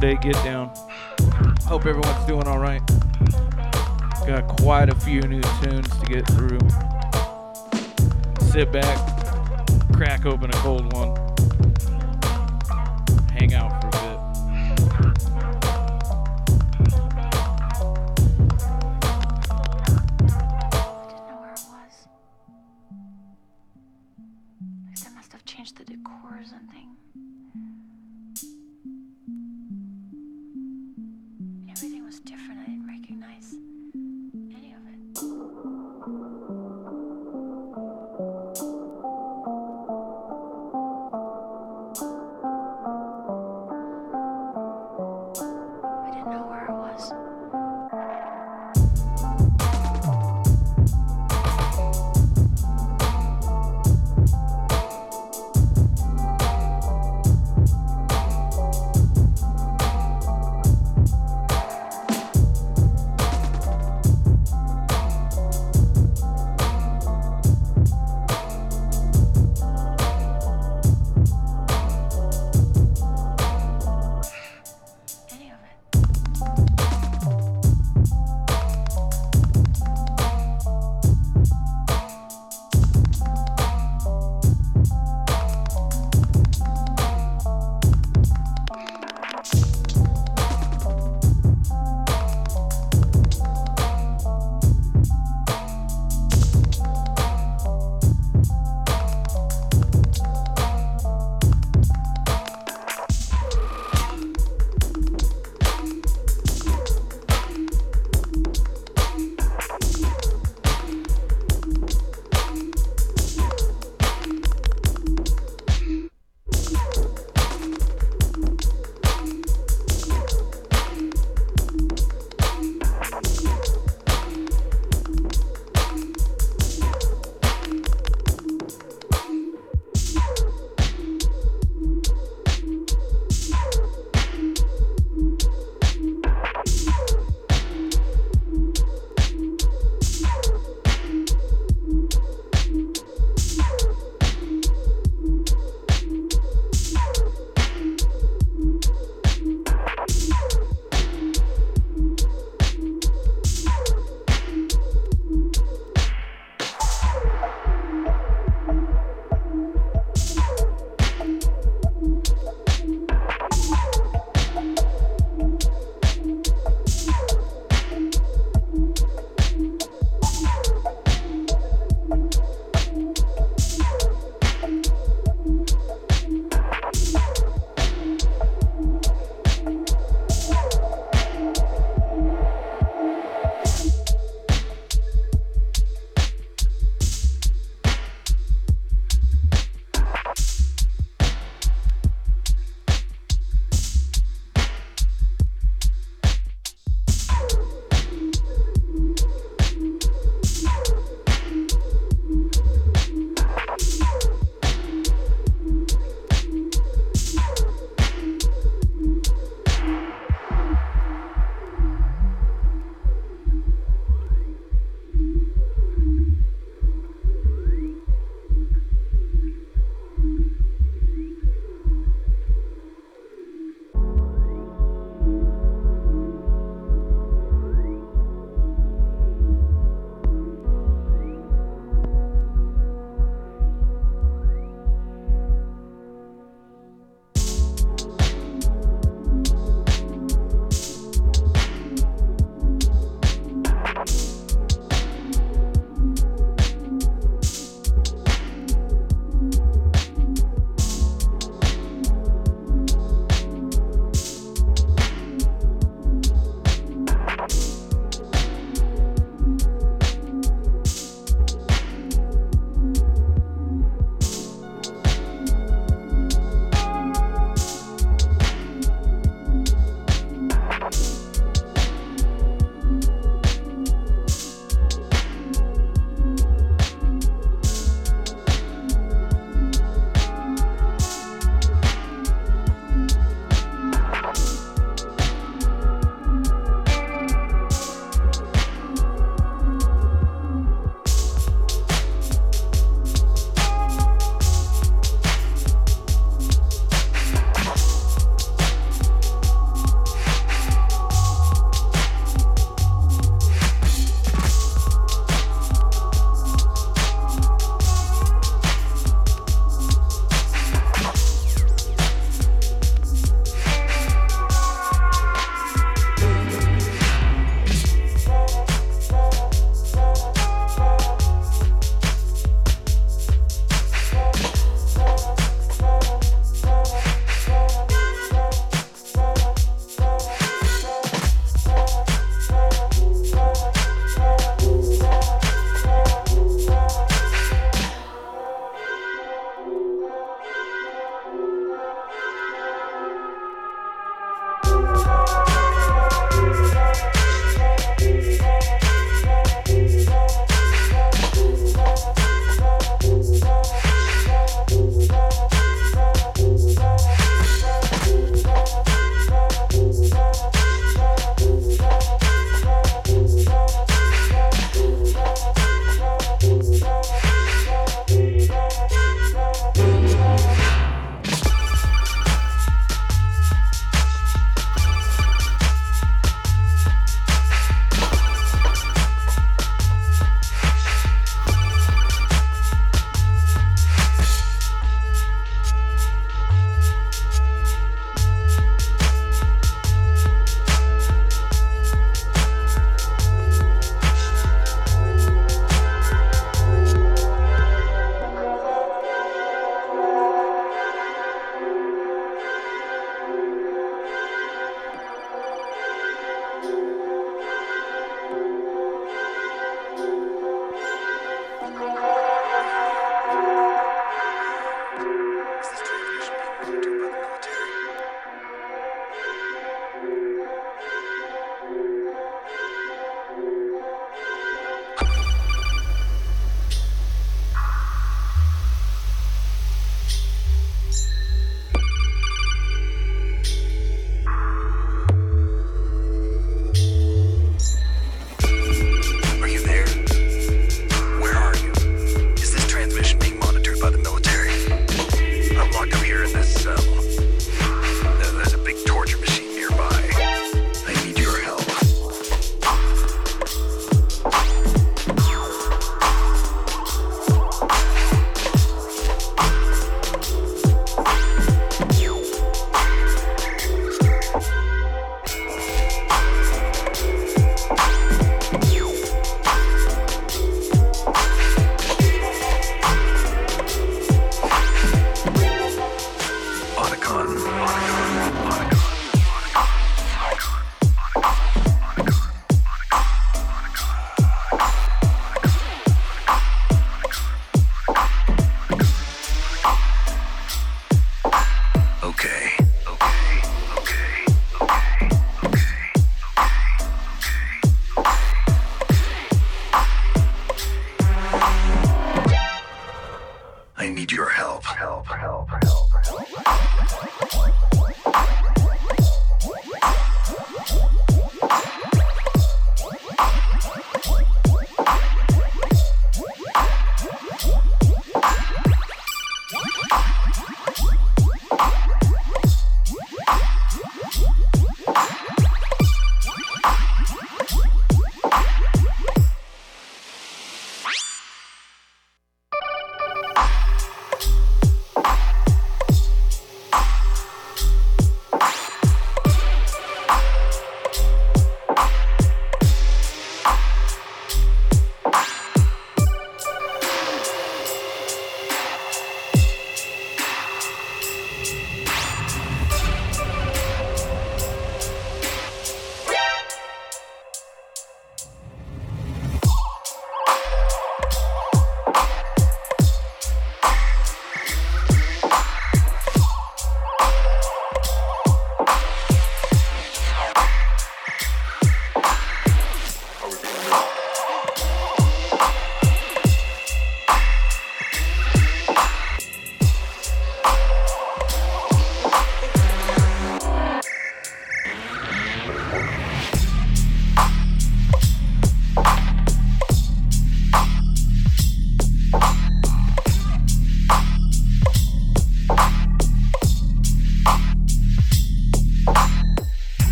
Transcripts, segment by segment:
Sunday get down. Hope everyone's doing all right. Got quite a few new tunes to get through. Sit back, crack open a cold one, hang out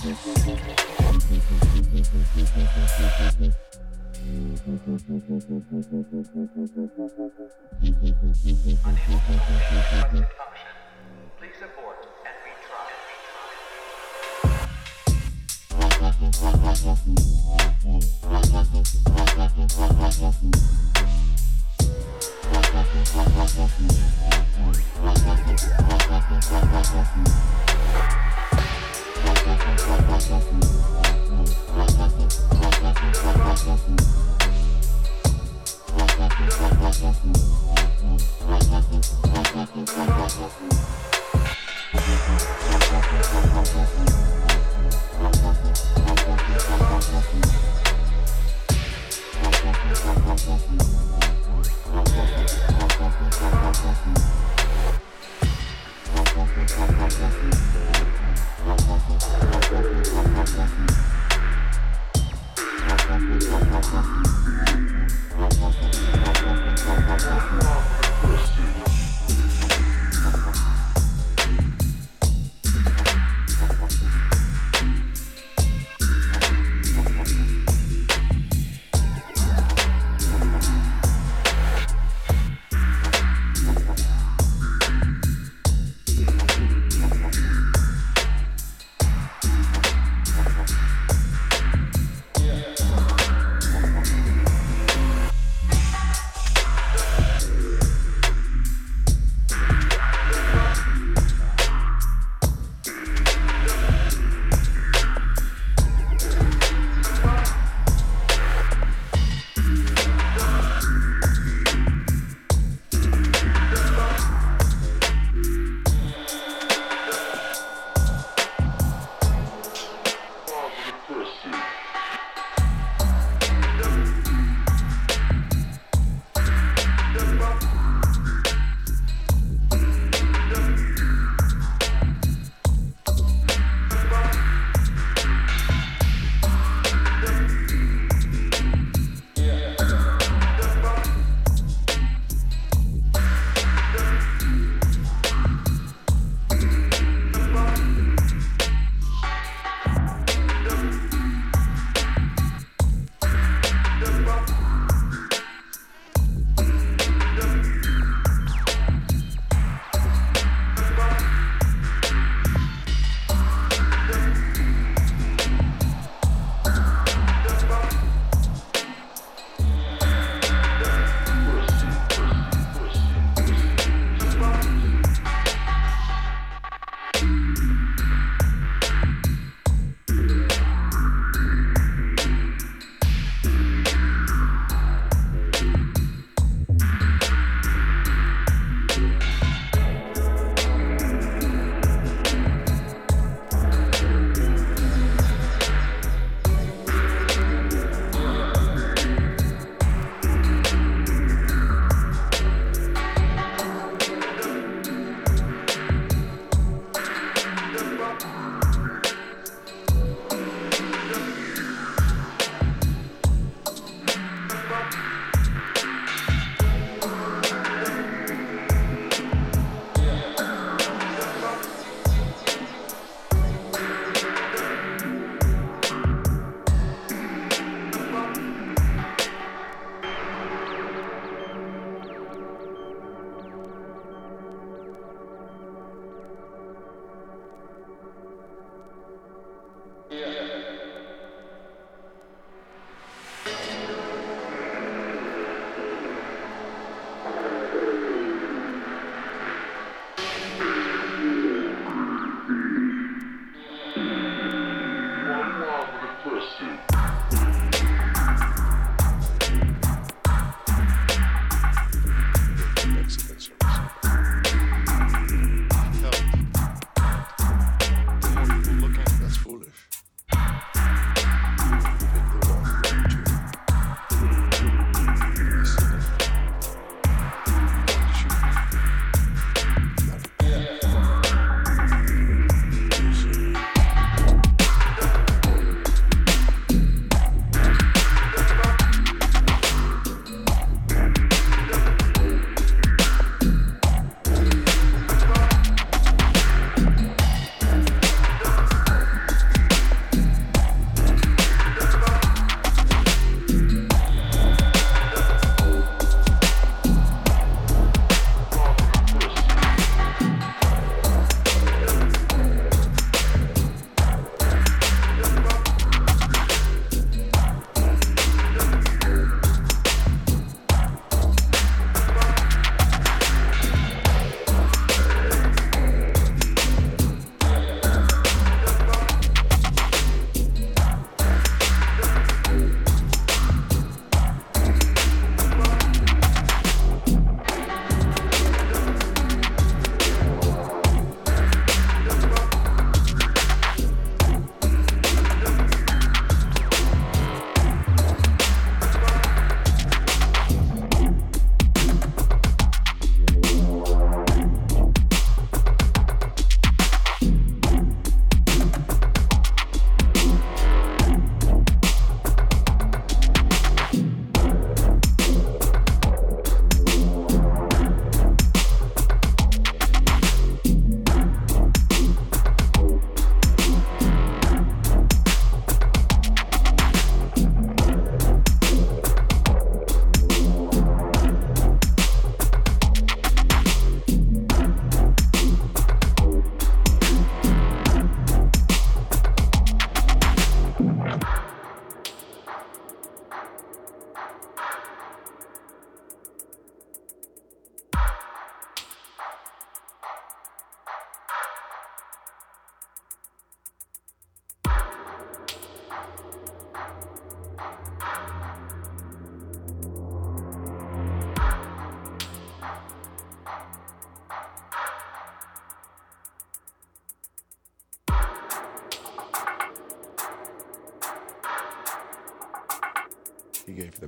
Please abort and retry. Thank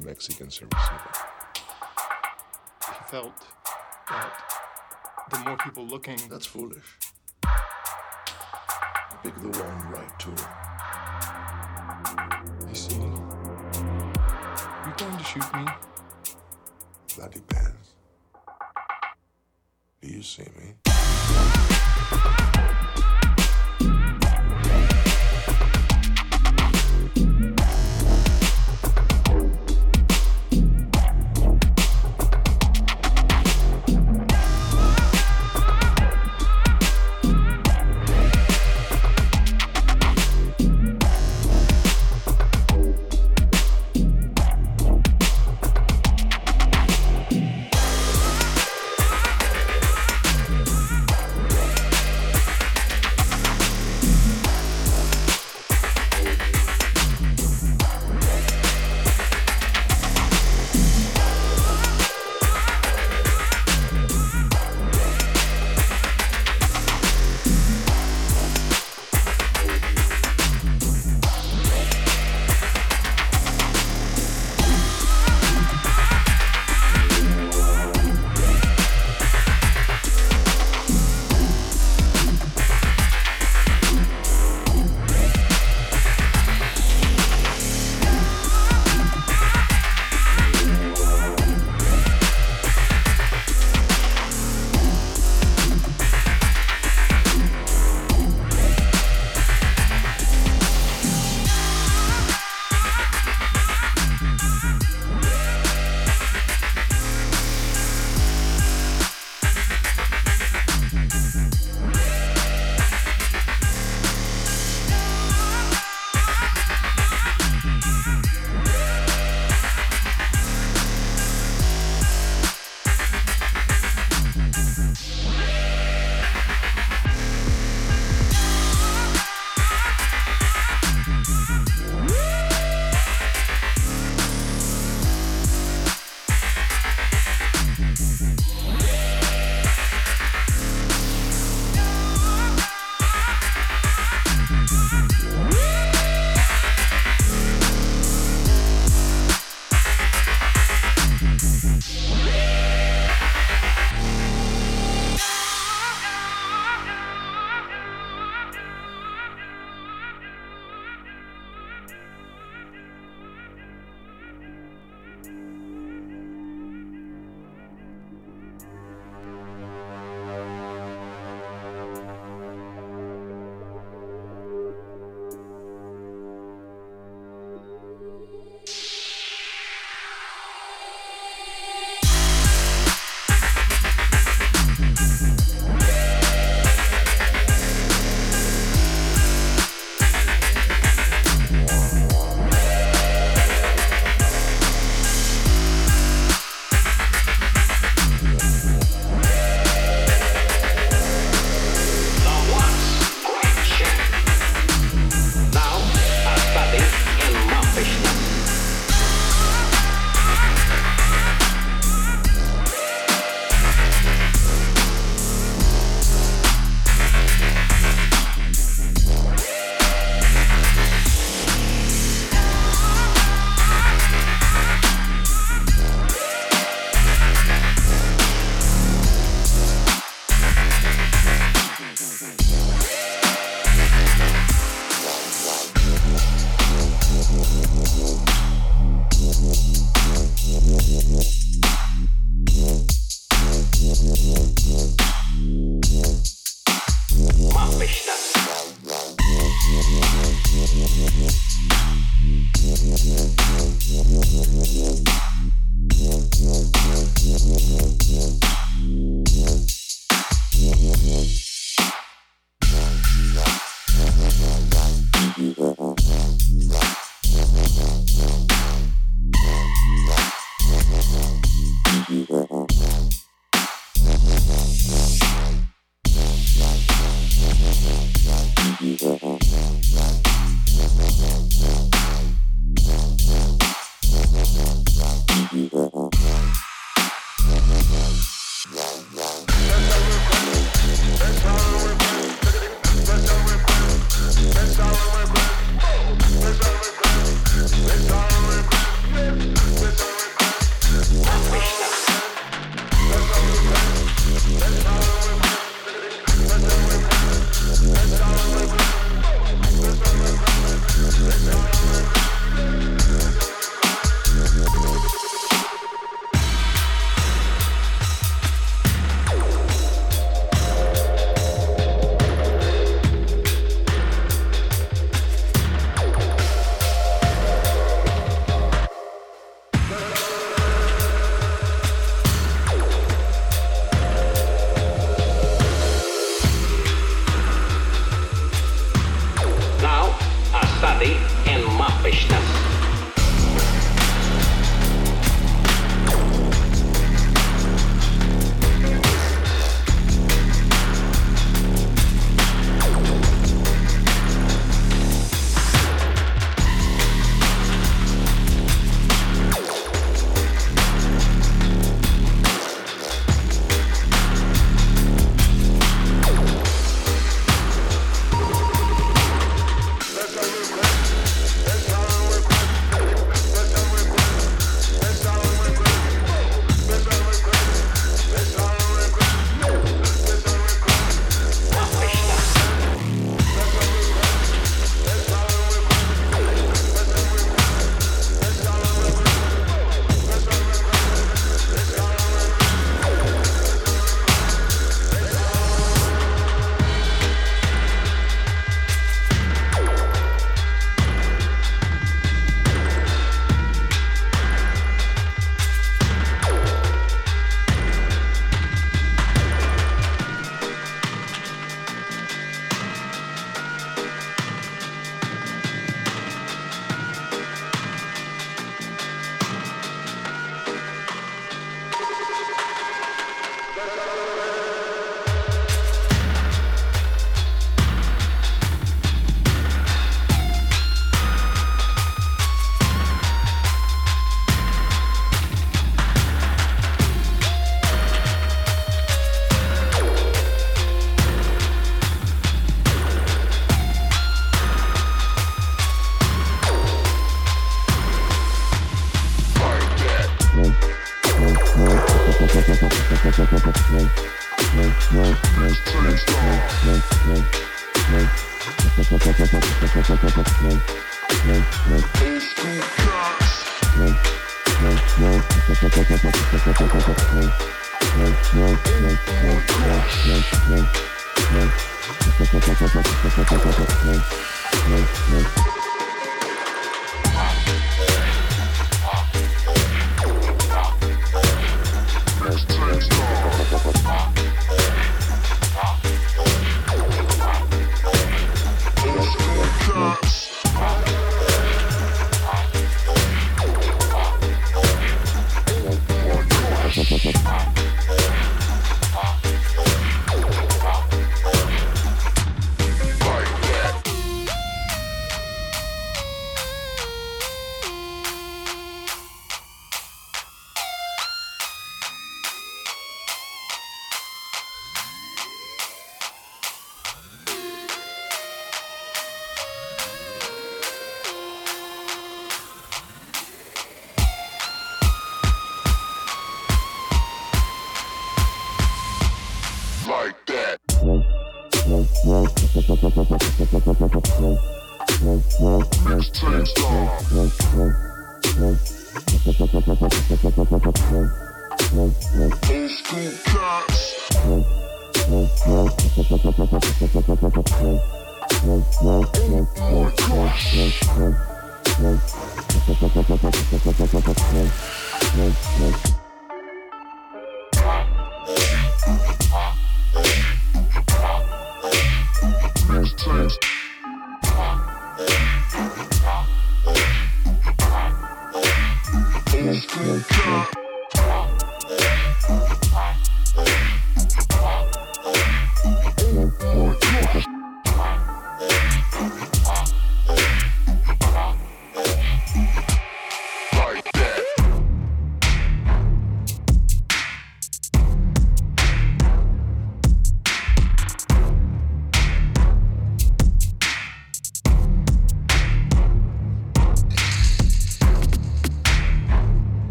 the Mexicans a receiver. He felt that the more people looking, That's foolish. Pick the one right tool. you see, You're going to shoot me?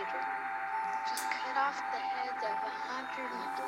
Decapitator. He cut off the heads of 131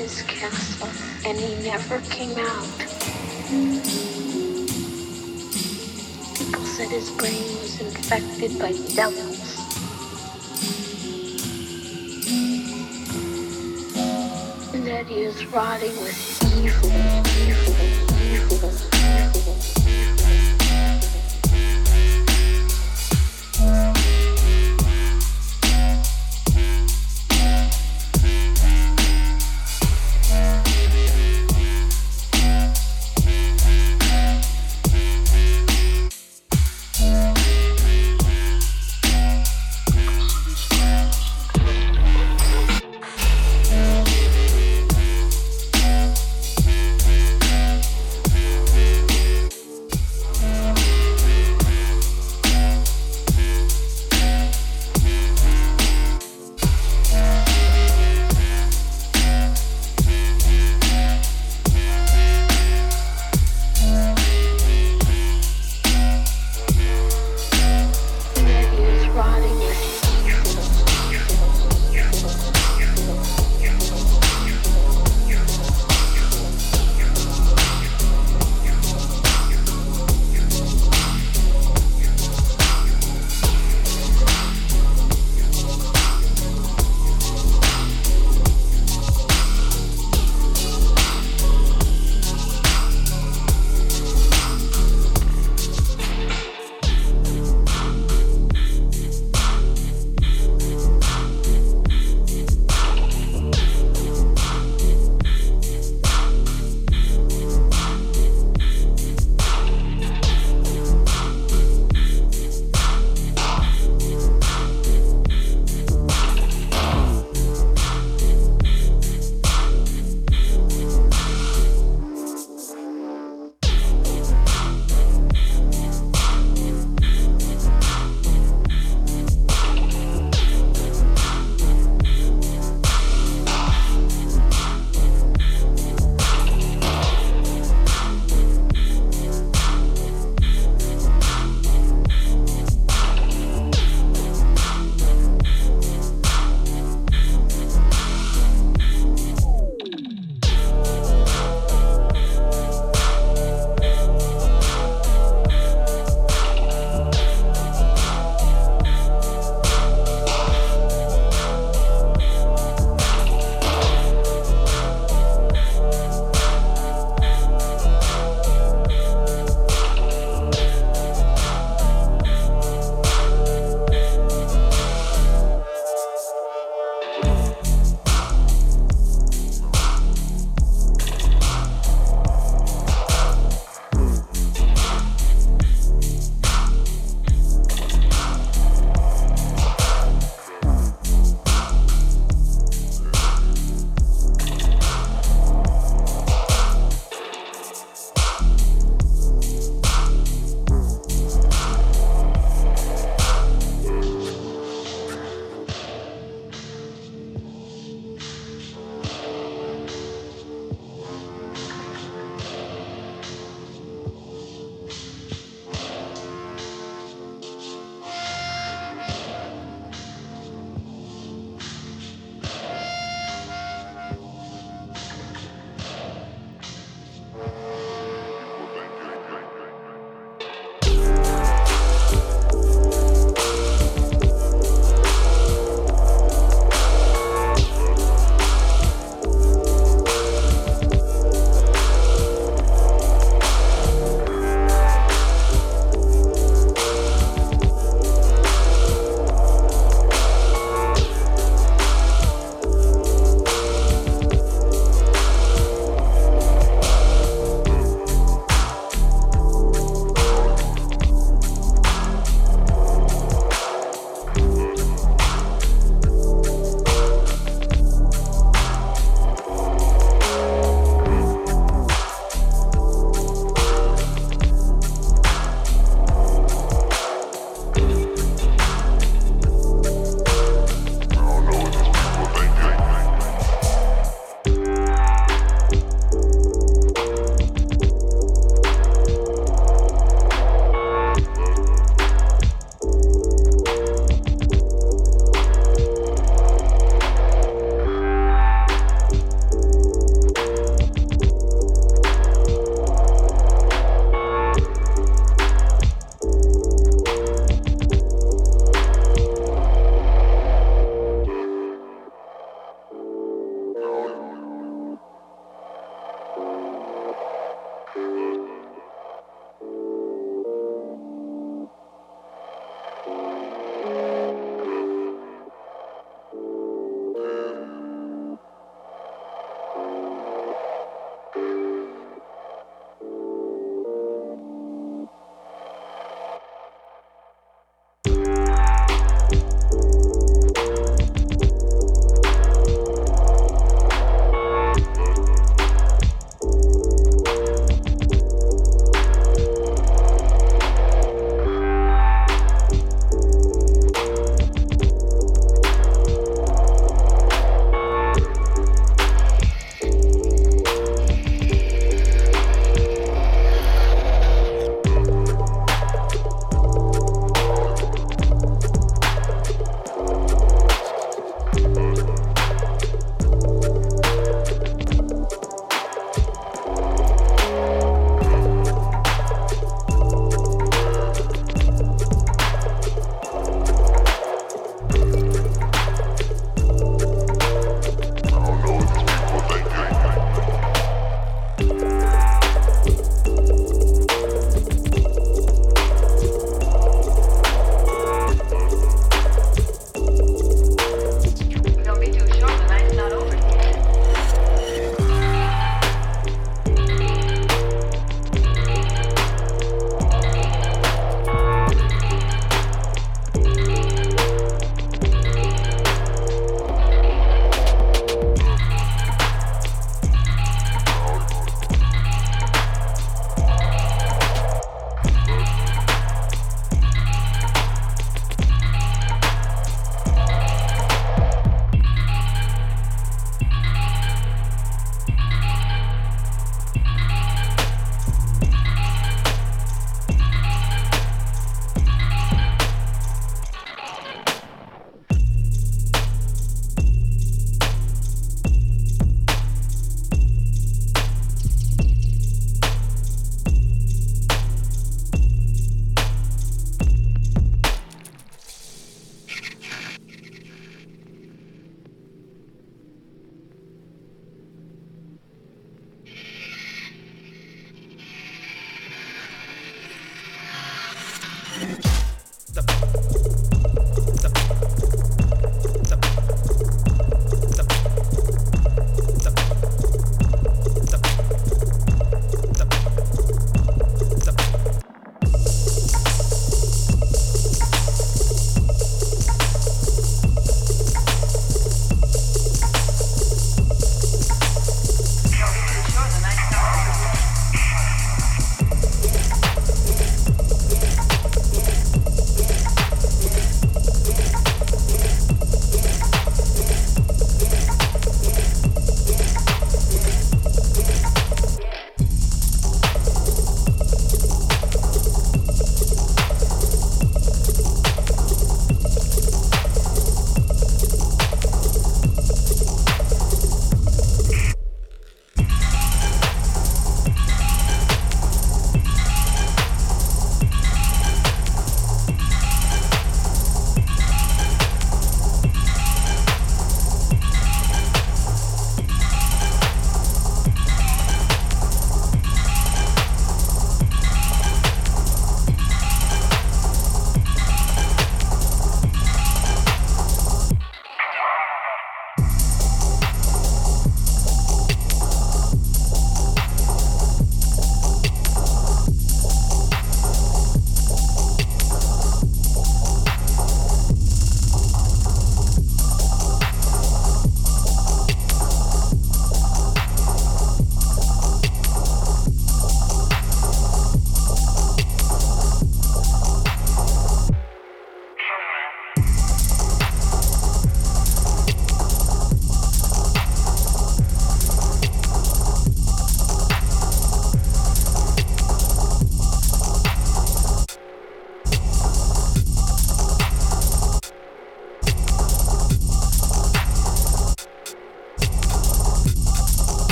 his castle and he never came out. People said his brain was infected by devils. And that he is rotting with evil. evil,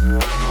Boy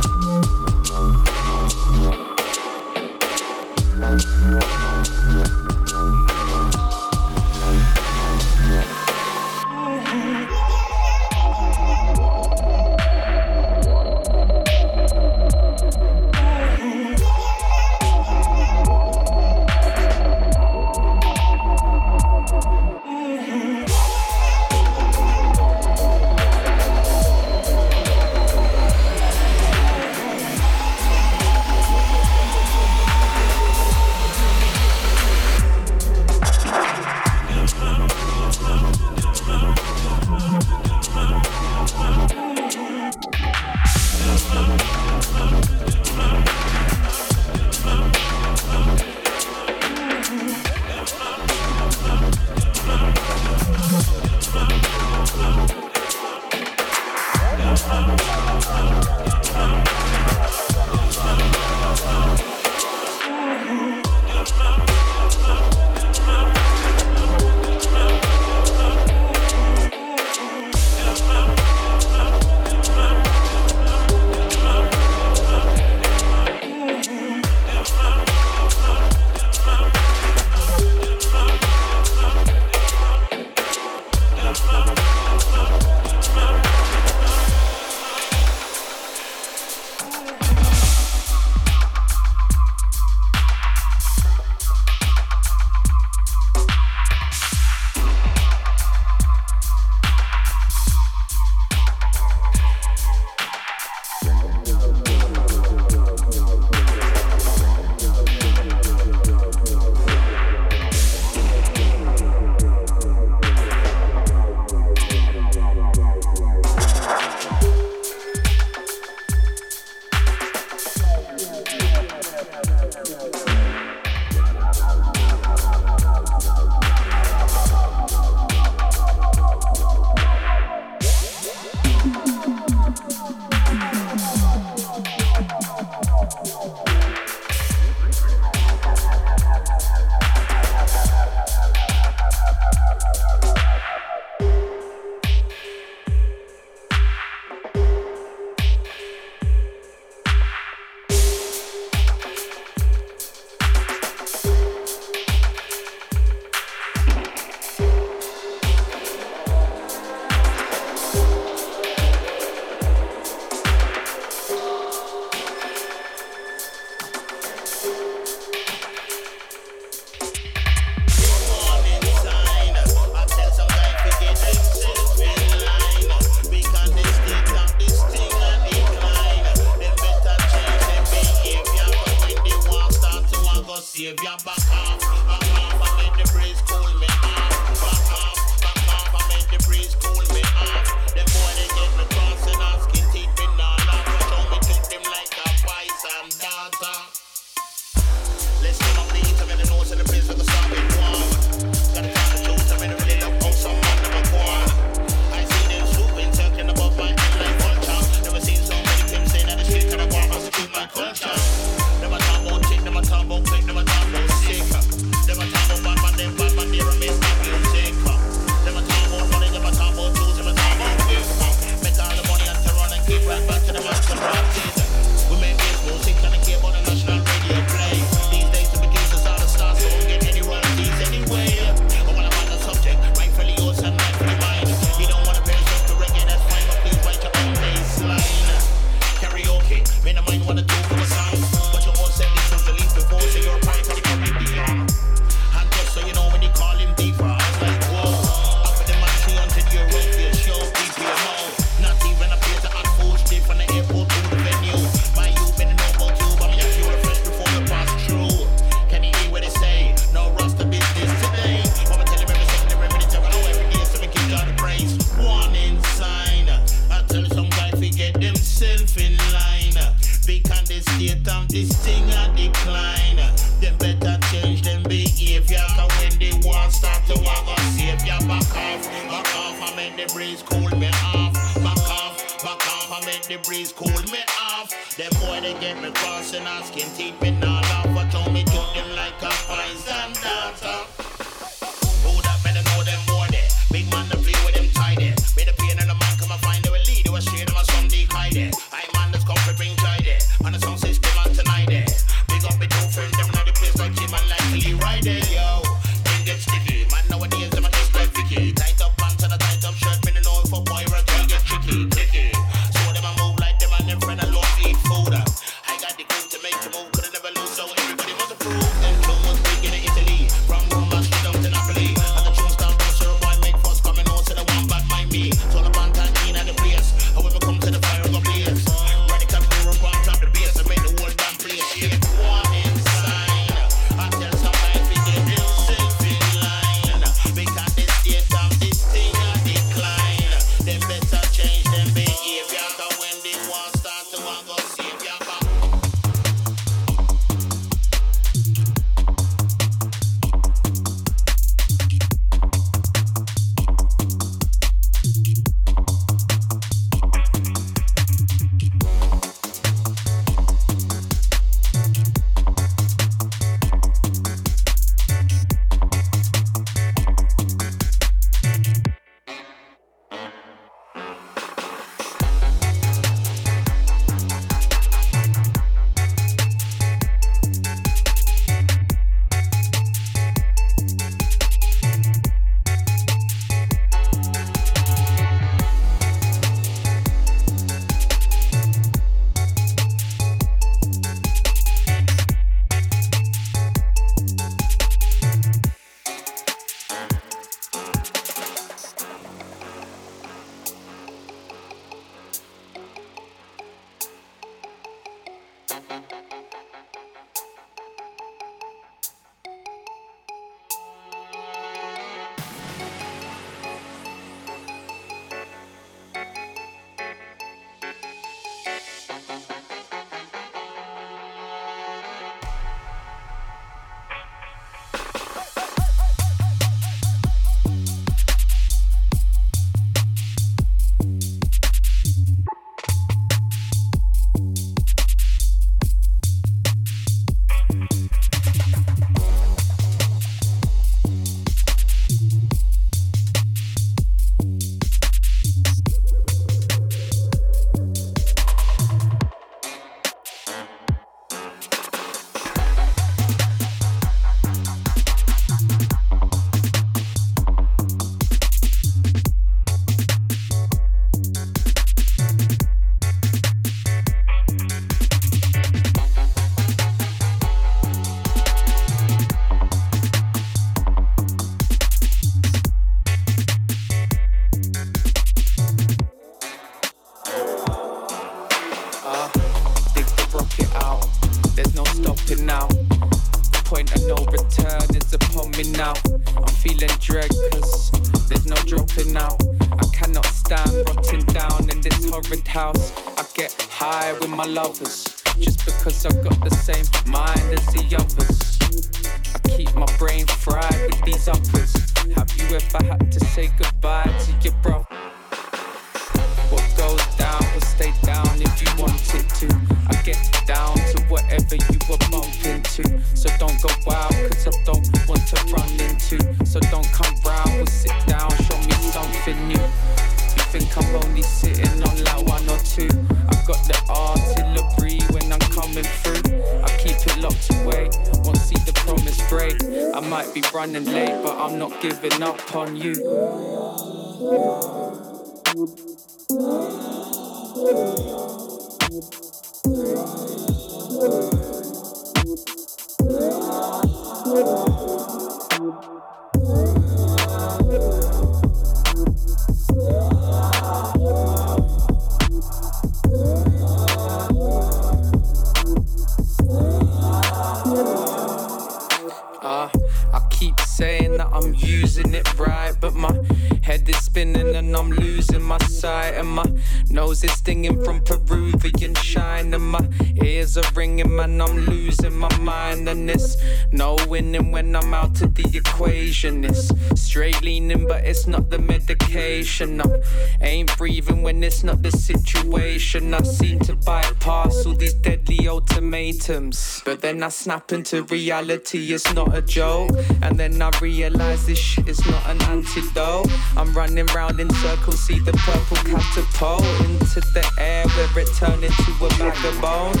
ultimatums, but then I snap into reality. It's not a joke, and then I realize this shit is not an antidote. I'm running round in circles, see the purple catapult into the air where it turned into a bag of bones.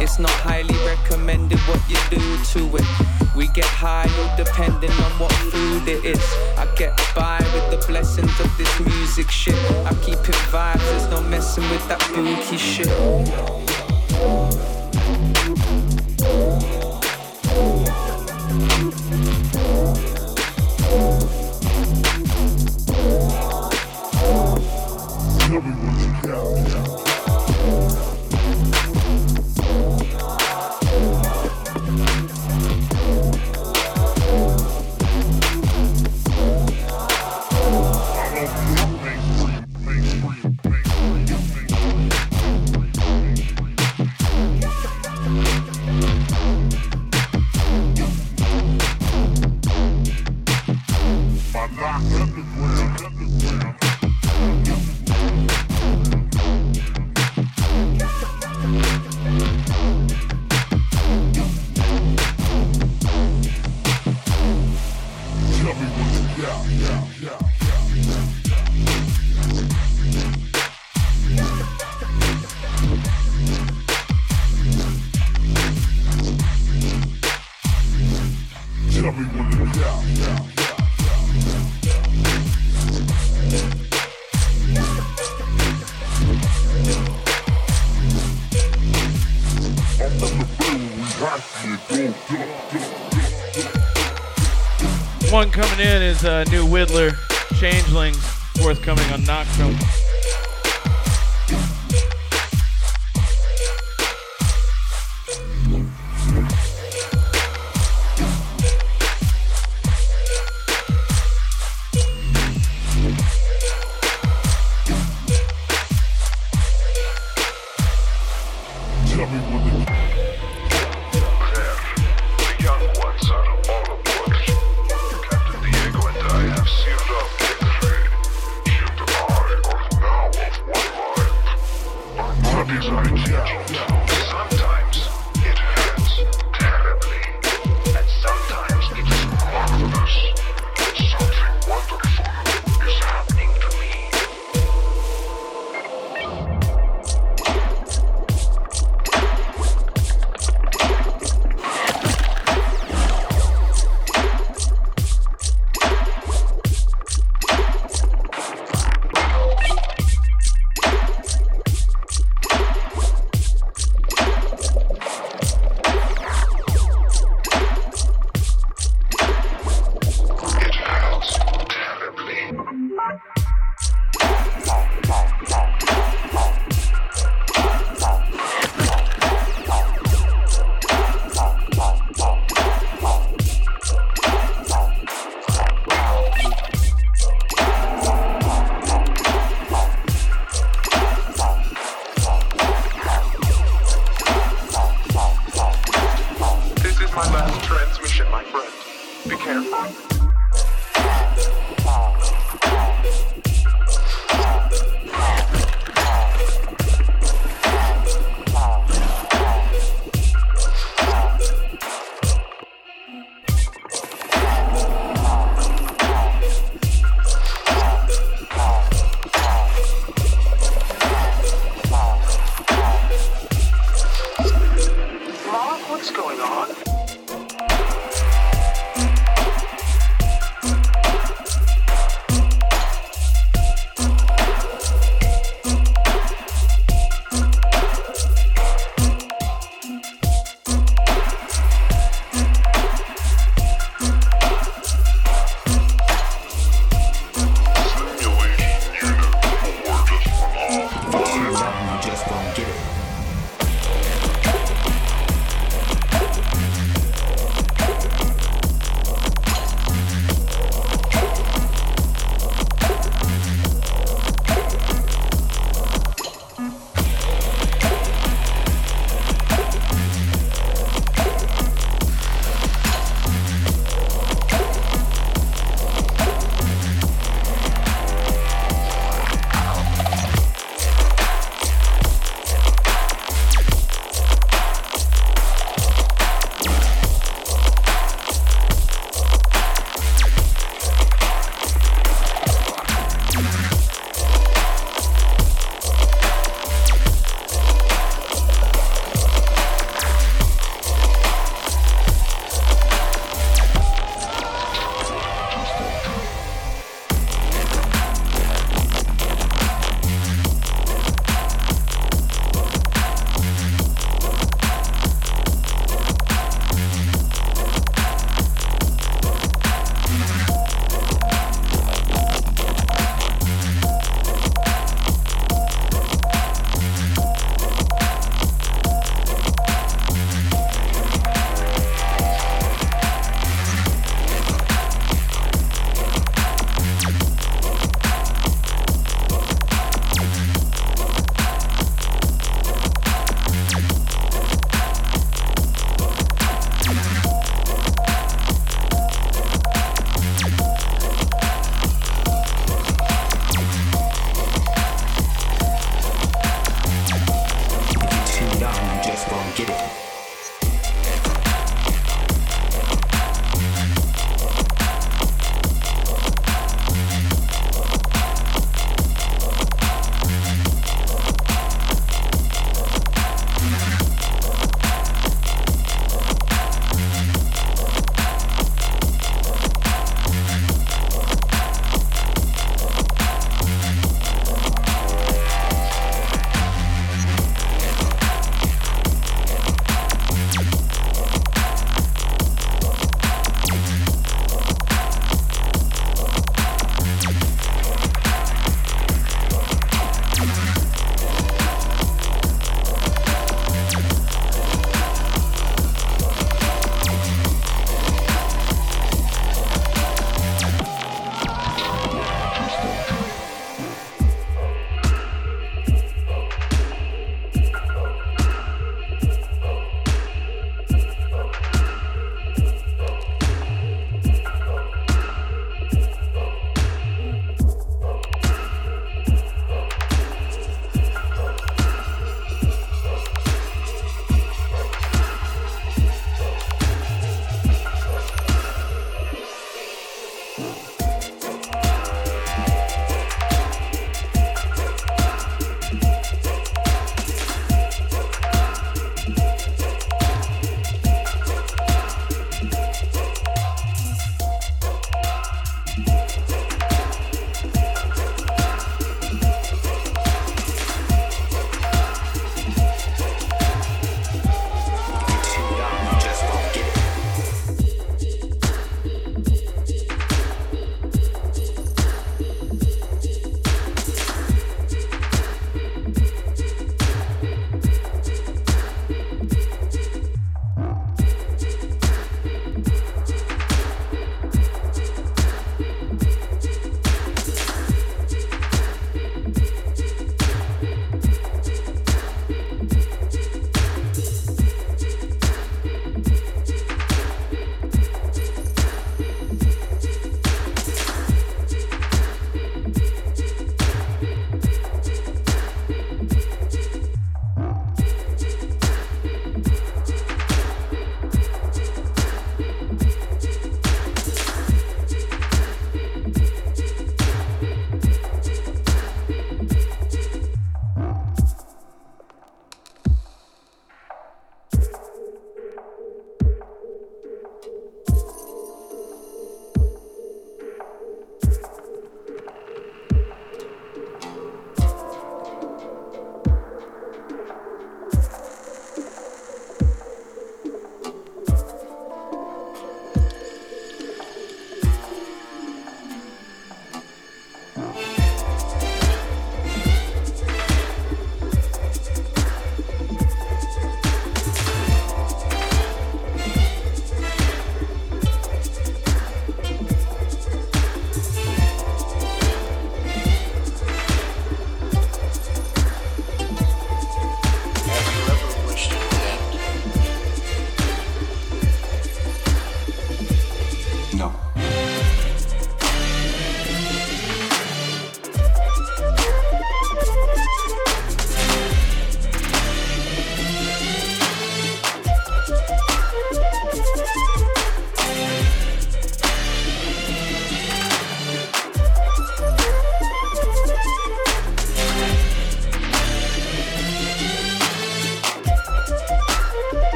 It's not highly recommended what you do to it. We get high, all depending on what food it is. I get by with the blessings of this music shit. I keep it vibes, there's no messing with that bookie shit. Uh, new Whittler, Changelings, forthcoming on Noctrum.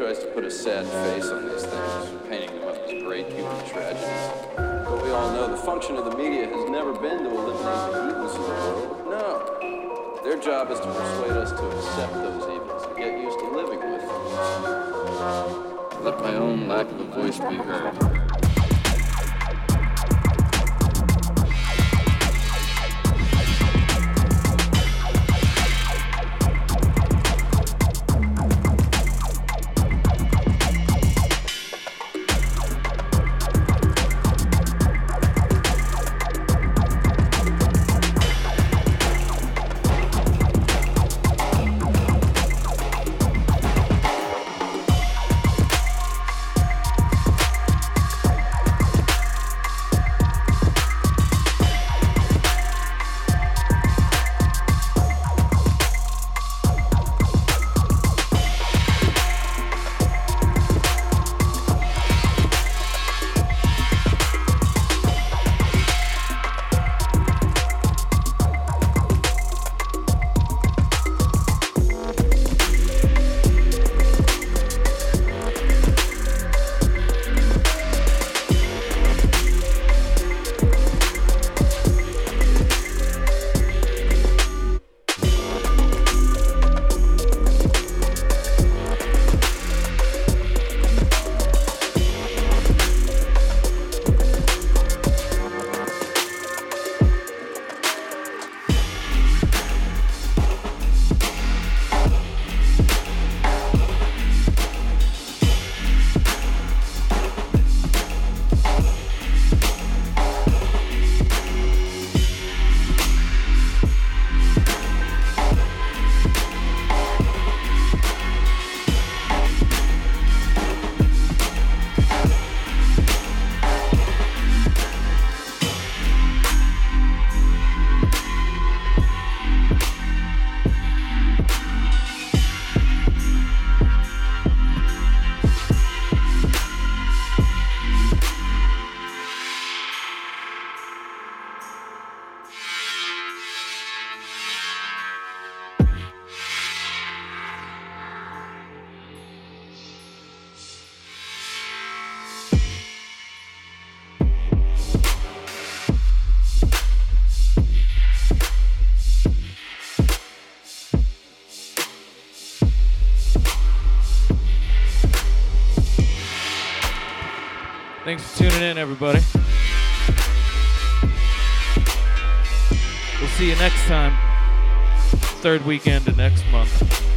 Tries to put a sad face on these things, painting them up as great human tragedies. But we all know the function of the media has never been to eliminate the evils of the world. No. Their job is to persuade us to accept those evils and get used to living with them. Let my own lack of a voice be heard. Tuning in, everybody. We'll see you next time. Third weekend of next month.